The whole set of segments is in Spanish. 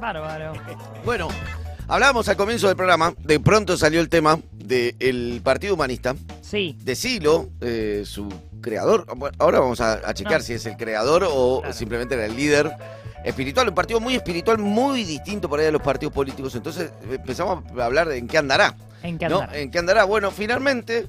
Bárbaro. Bueno, hablábamos al comienzo del programa, de pronto salió el tema del Partido Humanista, Sí. de Silo, eh, su creador. Ahora vamos a, a No. si es el creador o Claro. simplemente era el líder espiritual. Un partido muy espiritual, muy distinto por ahí de los partidos políticos. Entonces empezamos a hablar de en qué andará. ¿En qué ¿no? andar? ¿En qué andará? Bueno, finalmente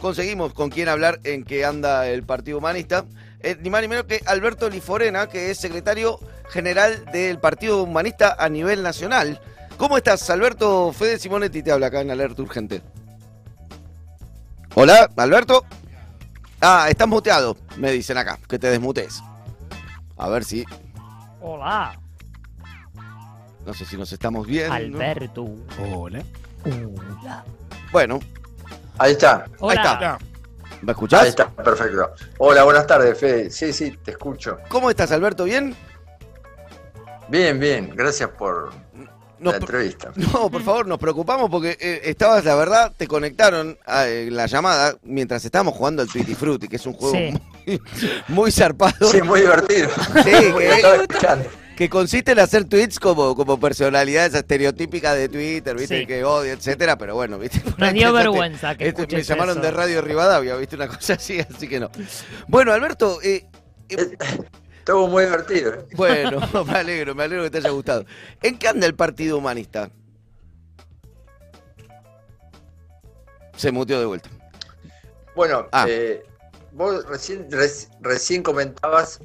conseguimos con quién hablar en qué anda el Partido Humanista. Eh, ni más ni menos que Alberto Liforena, que es secretario general del Partido Humanista a nivel nacional. ¿Cómo estás, Alberto? Fede Simonetti te habla acá en Alerta Urgente. Hola, Alberto. Ah, estás muteado, me dicen acá, que te desmutes. A ver si, Hola, no sé si nos estamos viendo. Alberto. Hola. Hola. Bueno, Ahí está, Hola. está. ¿me escuchás? ahí está, perfecto. Hola, buenas tardes, Fede. Sí, sí, te escucho. ¿Cómo estás, Alberto? ¿Bien? Bien, bien, gracias por Nos la entrevista. No, por favor, nos preocupamos porque eh, estabas, la verdad, te conectaron a eh, la llamada mientras estábamos jugando al Tutti Frutti, que es un juego Sí. muy, muy zarpado. Sí, muy divertido. Sí, que, estaba escuchando. que consiste en hacer tweets como, como personalidades estereotípicas de Twitter, ¿viste? Sí. Que odio, etcétera, pero bueno, ¿viste? Ahí dio vergüenza que este, me llamaron eso. de Radio Rivadavia, ¿viste? Una cosa así, así que no. Bueno, Alberto, eh, eh, Estuvo muy divertido. ¿eh? bueno, me alegro, me alegro que te haya gustado. ¿En qué anda el Partido Humanista? Se muteó de vuelta. Bueno, Ah. eh, vos recién, reci- recién comentabas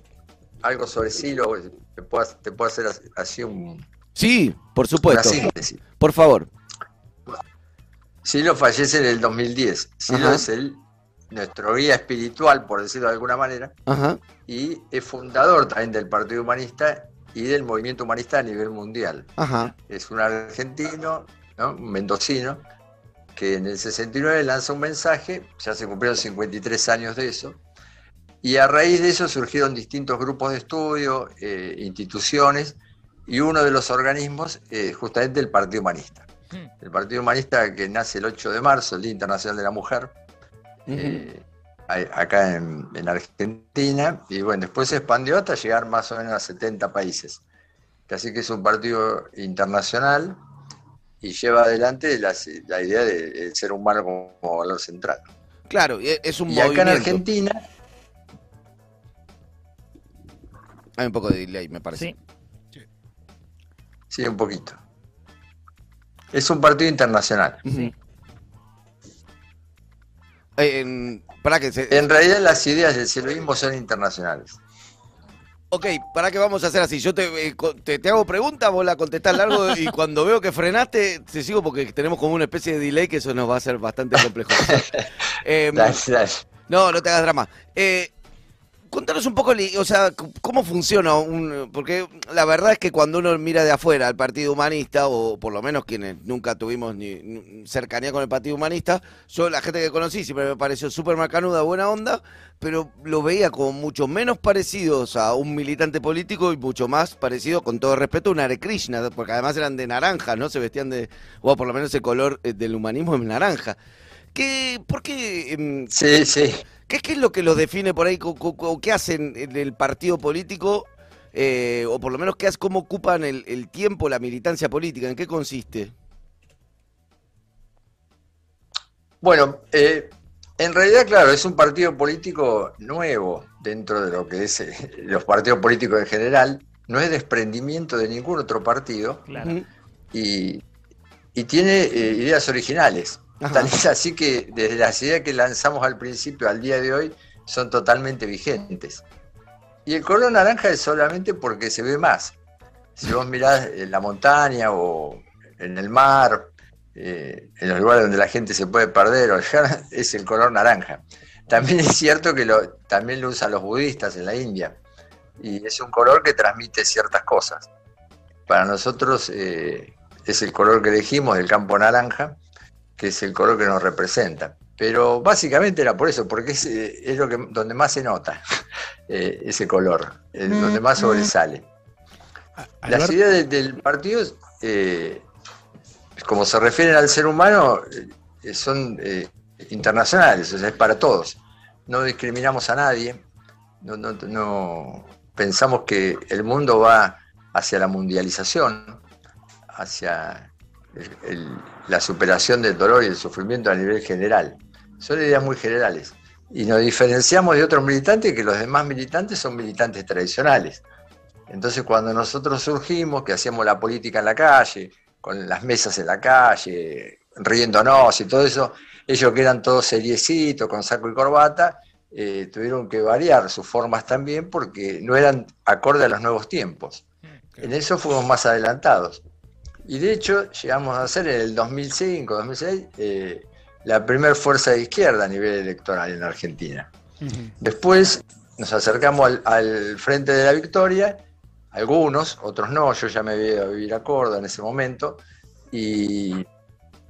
algo sobre Silo. Te puedo, te puedo hacer as- así un- Sí, por una supuesto. síntesis. Por favor. Silo fallece en el 2010. Silo Ajá. es el, nuestro guía espiritual, por decirlo de alguna manera, Ajá. y es fundador también del Partido Humanista y del movimiento humanista a nivel mundial. Ajá. Es un argentino, ¿no? un mendocino, que en el 69 lanza un mensaje, ya se cumplieron 53 años de eso, y a raíz de eso surgieron distintos grupos de estudio, eh, instituciones, y uno de los organismos es justamente el Partido Humanista. Hmm. El Partido Humanista que nace el 8 de marzo, el Día Internacional de la Mujer, eh, acá en, en Argentina, y bueno, después se expandió hasta llegar más o menos a 70 países. Así que es un partido internacional y lleva adelante la, la idea de- del ser humano como valor central. Claro, y es un Y acá en. Argentina, Hay un poco de delay, me parece. Sí. sí, un poquito. Es un partido internacional. Ujú. Eh, en- para que se, En realidad las ideas del celulismo son internacionales. Ok, para que vamos a hacer así. Yo te, eh, te, te hago preguntas, vos la contestás largo y cuando veo que frenaste, te sigo porque tenemos como una especie de delay que eso nos va a ser bastante complejo. Em, Dale, dale. no, no te hagas drama. Eh, contanos un poco, o sea, cómo funciona un... Porque la verdad es que cuando uno mira de afuera al Partido Humanista, o por lo menos quienes nunca tuvimos ni cercanía con el Partido Humanista, yo la gente que conocí siempre me pareció súper macanuda, buena onda, pero lo veía como mucho menos parecidos a un militante político y mucho más parecido, con todo respeto, a un Hare Krishna, porque además eran de naranja, ¿no? Se vestían de... o por lo menos el color eh, del humanismo es naranja. ¿Qué, ¿Por qué... em, Sí, sí. ¿Qué, qué es lo que los define por ahí? Co- ¿Qué hacen en el partido político? Eh, o por lo menos, ¿qué hace, ¿cómo ocupan el, el tiempo, la militancia política? ¿En qué consiste? Bueno, eh, en realidad, claro, es un partido político nuevo dentro de lo que es eh, los partidos políticos en general. No es desprendimiento de ningún otro partido Claro. Y, y tiene eh, ideas originales. Es así que desde las ideas que lanzamos al principio al día de hoy son totalmente vigentes. Y el color naranja es solamente porque se ve más. Si vos mirás en la montaña o en el mar, eh, en los lugares donde la gente se puede perder o es el color naranja. También es cierto que lo, también lo usan los budistas en la India y es un color que transmite ciertas cosas. Para nosotros eh, es el color que elegimos del campo naranja, que es el color que nos representa. Pero básicamente era por eso, porque es, eh, es lo que, donde más se nota eh, ese color, eh, donde más sobresale. Las ideas del, del partido, eh, como se refieren al ser humano, eh, son internacionales, o sea, es para todos. No discriminamos a nadie, no, no- no- pensamos que el mundo va hacia la mundialización, hacia la superación del dolor y el sufrimiento a nivel general. Son ideas muy generales. Y nos diferenciamos de otros militantes que los demás militantes son militantes tradicionales. Entonces cuando nosotros surgimos, que hacíamos la política en la calle, con las mesas en la calle, riéndonos y todo eso, ellos que eran todos seriecitos, con saco y corbata, eh, tuvieron que variar sus formas también porque no eran acorde a los nuevos tiempos. En eso fuimos más adelantados. Y de hecho llegamos a ser en el 2005, 2006, eh, la primera fuerza de izquierda a nivel electoral en Argentina. Después nos acercamos al, Frente de la Victoria, algunos, otros no, yo ya me había a vivir a Córdoba en ese momento, y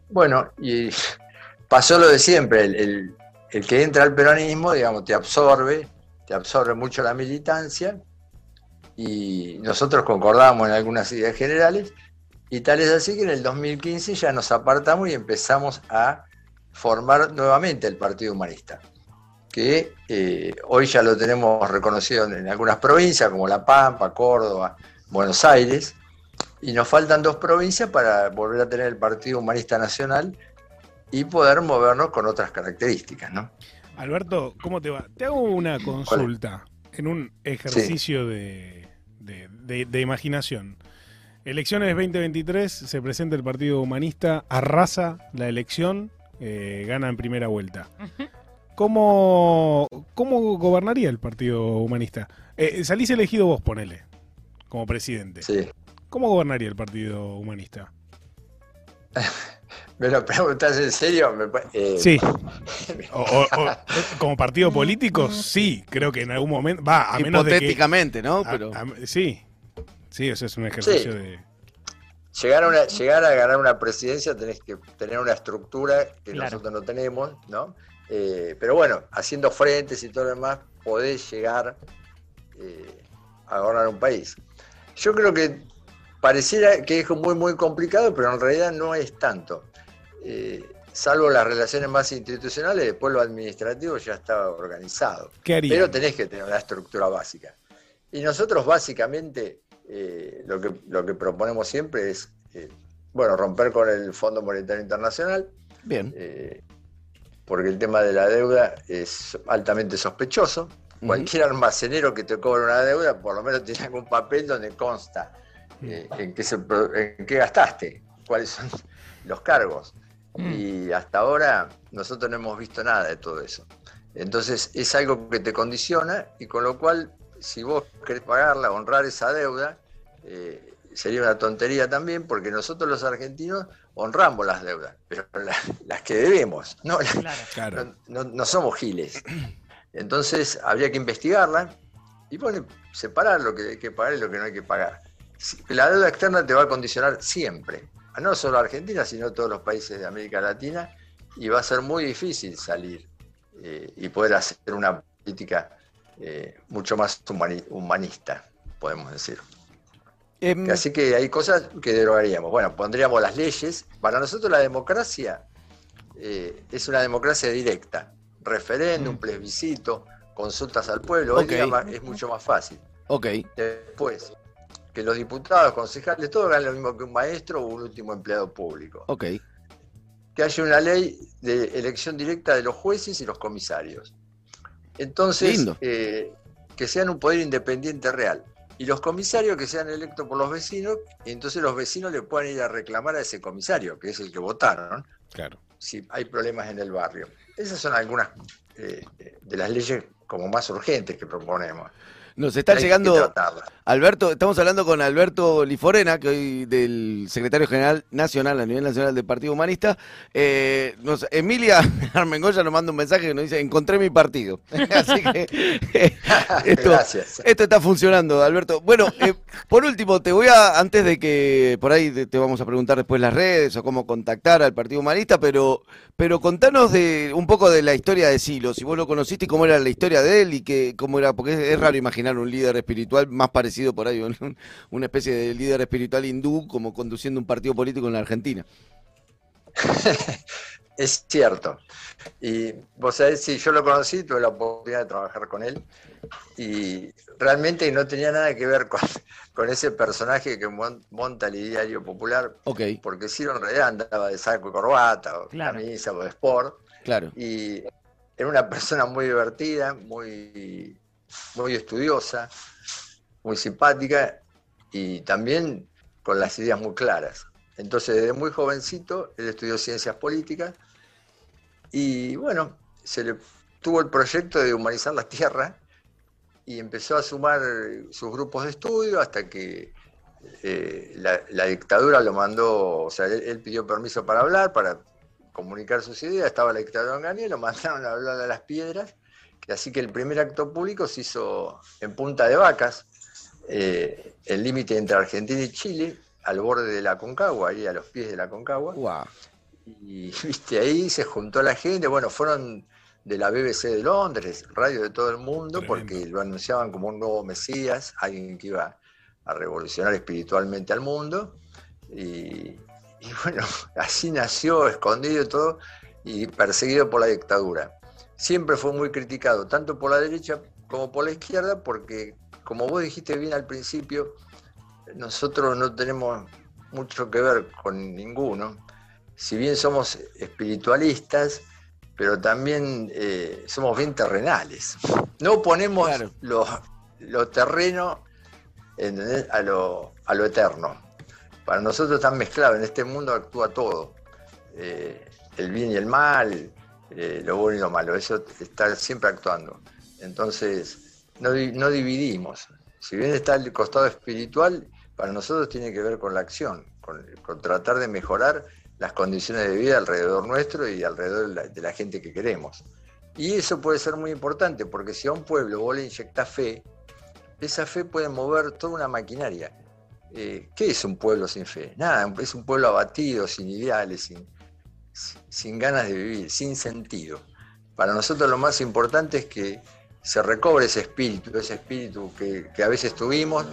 bueno, y pasó lo de siempre, el, que entra al peronismo, digamos, te absorbe, te absorbe mucho la militancia, y nosotros concordamos en algunas ideas generales, y tal es así que en el 2015 ya nos apartamos y empezamos a formar nuevamente el Partido Humanista, que eh, hoy ya lo tenemos reconocido en algunas provincias como La Pampa, Córdoba, Buenos Aires, y nos faltan dos provincias para volver a tener el Partido Humanista Nacional y poder movernos con otras características, ¿no? Alberto, ¿cómo te va? Te hago una consulta en un ejercicio de, de, imaginación. Elecciones 2023, se presenta el Partido Humanista, arrasa la elección eh, gana en primera vuelta. ¿Cómo, ¿Cómo gobernaría el Partido Humanista? Eh, salís elegido vos, ponele, como presidente. Sí. ¿Cómo gobernaría el Partido Humanista? ¿Me lo preguntas en serio? Eh, sí. como partido político, sí. Creo que en algún momento. Va, a menos de que, ¿no? Pero... sí. Sí, eso es un ejercicio de llegar a, llegar a ganar una presidencia tenés que tener una estructura que nosotros no tenemos, ¿no? Eh, pero bueno, haciendo frentes y todo lo demás, podés llegar eh, a gobernar un país. Yo creo que pareciera que es muy, muy complicado, pero en realidad no es tanto. Eh, salvo las relaciones más institucionales, después lo administrativo ya está organizado. Pero tenés que tener una estructura básica. Y nosotros básicamente eh, lo, que, lo que proponemos siempre es, eh, bueno, romper con el Fondo Monetario Internacional. Bien. Eh, porque el tema de la deuda es altamente sospechoso. Cualquier almacenero que te cobre una deuda, por lo menos tiene algún papel donde consta en, qué se, en qué gastaste, cuáles son los cargos. Y hasta ahora nosotros no hemos visto nada de todo eso. Entonces es algo que te condiciona y con lo cual si vos querés pagarla, honrar esa deuda, eh, sería una tontería también, porque nosotros los argentinos honramos las deudas, pero las, que debemos, no, no, somos giles. Entonces habría que investigarla y separar lo que hay que pagar y lo que no hay que pagar. La deuda externa te va a condicionar siempre, no solo a Argentina, sino a todos los países de América Latina, y va a ser muy difícil salir eh, y poder hacer una política eh, mucho más humanista, podemos decir. Em, Así que hay cosas que derogaríamos. Bueno, pondríamos las leyes. Para nosotros la democracia eh, es una democracia directa. Referéndum, mm. plebiscito, consultas al pueblo. Hoy es mucho más fácil. Ok. Después, que los diputados, concejales, todos ganen lo mismo que un maestro o un último empleado público. Ok. Que haya una ley de elección directa de los jueces y los comisarios. Entonces, eh, que sean un poder independiente real. Y los comisarios que sean electos por los vecinos, entonces los vecinos le puedan ir a reclamar a ese comisario, que es el que votaron, claro. si hay problemas en el barrio. Esas son algunas eh, de las leyes como más urgentes que proponemos. Nos está llegando. Alberto, estamos hablando con Alberto Liforena, que hoy del secretario general nacional, a nivel nacional del Partido Humanista. Eh, Emilia Armengoya nos manda un mensaje que nos dice: Encontré mi partido. Así que eh, esto, esto, está funcionando, Alberto. Bueno, eh, por último, te voy a, antes de que por ahí te, vamos a preguntar después las redes o cómo contactar al Partido Humanista, pero, pero contanos de un poco de la historia de Silo, si vos lo conociste y cómo era la historia de él y que cómo era, porque es raro imaginar un líder espiritual más parecido por ahí, una especie de líder espiritual hindú como conduciendo un partido político en la Argentina. Es cierto. Y vos sabés, si yo lo conocí, tuve la oportunidad de trabajar con él y realmente no tenía nada que ver con, con ese personaje que monta el diario popular. Okay. Porque Ciro en realidad andaba de saco y corbata, o camisa, o de sport. Claro. Y era una persona muy divertida, muy, muy estudiosa, muy simpática y también con las ideas muy claras. Entonces, desde muy jovencito, él estudió ciencias políticas y bueno, se le tuvo el proyecto de humanizar la tierra y empezó a sumar sus grupos de estudio hasta que eh, la, dictadura lo mandó, o sea, él, pidió permiso para hablar, para comunicar sus ideas, estaba la dictadura en Gané, lo mandaron a hablar a las piedras, así que el primer acto público se hizo en Punta de Vacas, eh, el límite entre Argentina y Chile, al borde de la Concagua, ahí a los pies de la Concagua. Y viste, ahí se juntó la gente, bueno, fueron de la BBC de Londres, radio de todo el mundo, porque lo anunciaban como un nuevo Mesías, alguien que iba a revolucionar espiritualmente al mundo. Y, bueno, así nació, escondido todo y perseguido por la dictadura. Siempre fue muy criticado, tanto por la derecha como por la izquierda, porque, como vos dijiste bien al principio, nosotros no tenemos mucho que ver con ninguno. Si bien somos espiritualistas, pero también eh, somos bien terrenales. No ponemos lo, terreno a lo, a lo eterno. Para nosotros están mezclados, en este mundo actúa todo. Eh, el bien y el mal, eh, lo bueno y lo malo, eso está siempre actuando. Entonces, no, no dividimos. Si bien está el costado espiritual, para nosotros tiene que ver con la acción, con tratar de mejorar las condiciones de vida alrededor nuestro y alrededor de la, gente que queremos. Y eso puede ser muy importante, porque si a un pueblo le inyectás fe, esa fe puede mover toda una maquinaria. Eh, ¿Qué es un pueblo sin fe? Nada, es un pueblo abatido, sin ideales, sin, sin ganas de vivir, sin sentido. Para nosotros lo más importante es que se recobre ese espíritu, ese espíritu que, a veces tuvimos,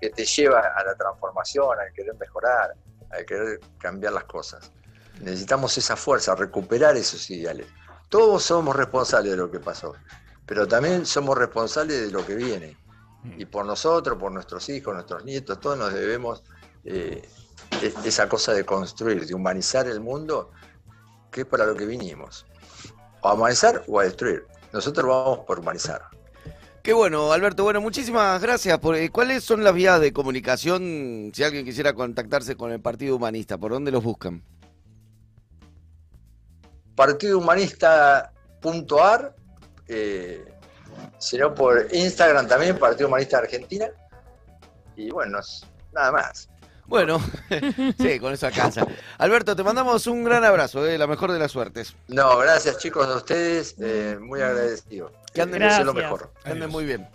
que te lleva a la transformación, a querer mejorar, a querer cambiar las cosas. Necesitamos esa fuerza, recuperar esos ideales. Todos somos responsables de lo que pasó, pero también somos responsables de lo que viene. Y por nosotros, por nuestros hijos, nuestros nietos, todos nos debemos eh, esa cosa de construir, de humanizar el mundo, que es para lo que vinimos. O a humanizar o a destruir. Nosotros vamos por humanizar. Qué bueno, Alberto. Bueno, muchísimas gracias. Por, eh, ¿Cuáles son las vías de comunicación si alguien quisiera contactarse con el Partido Humanista? ¿Por dónde los buscan? Partidohumanista.ar, eh, sino por Instagram también, Partido Humanista de Argentina. Y bueno, nada más. Bueno, sí, con eso alcanza. Alberto, te mandamos un gran abrazo, eh, la mejor de las suertes. No, gracias chicos a ustedes, eh, muy agradecido. Que anden, lo mejor. Que anden muy bien.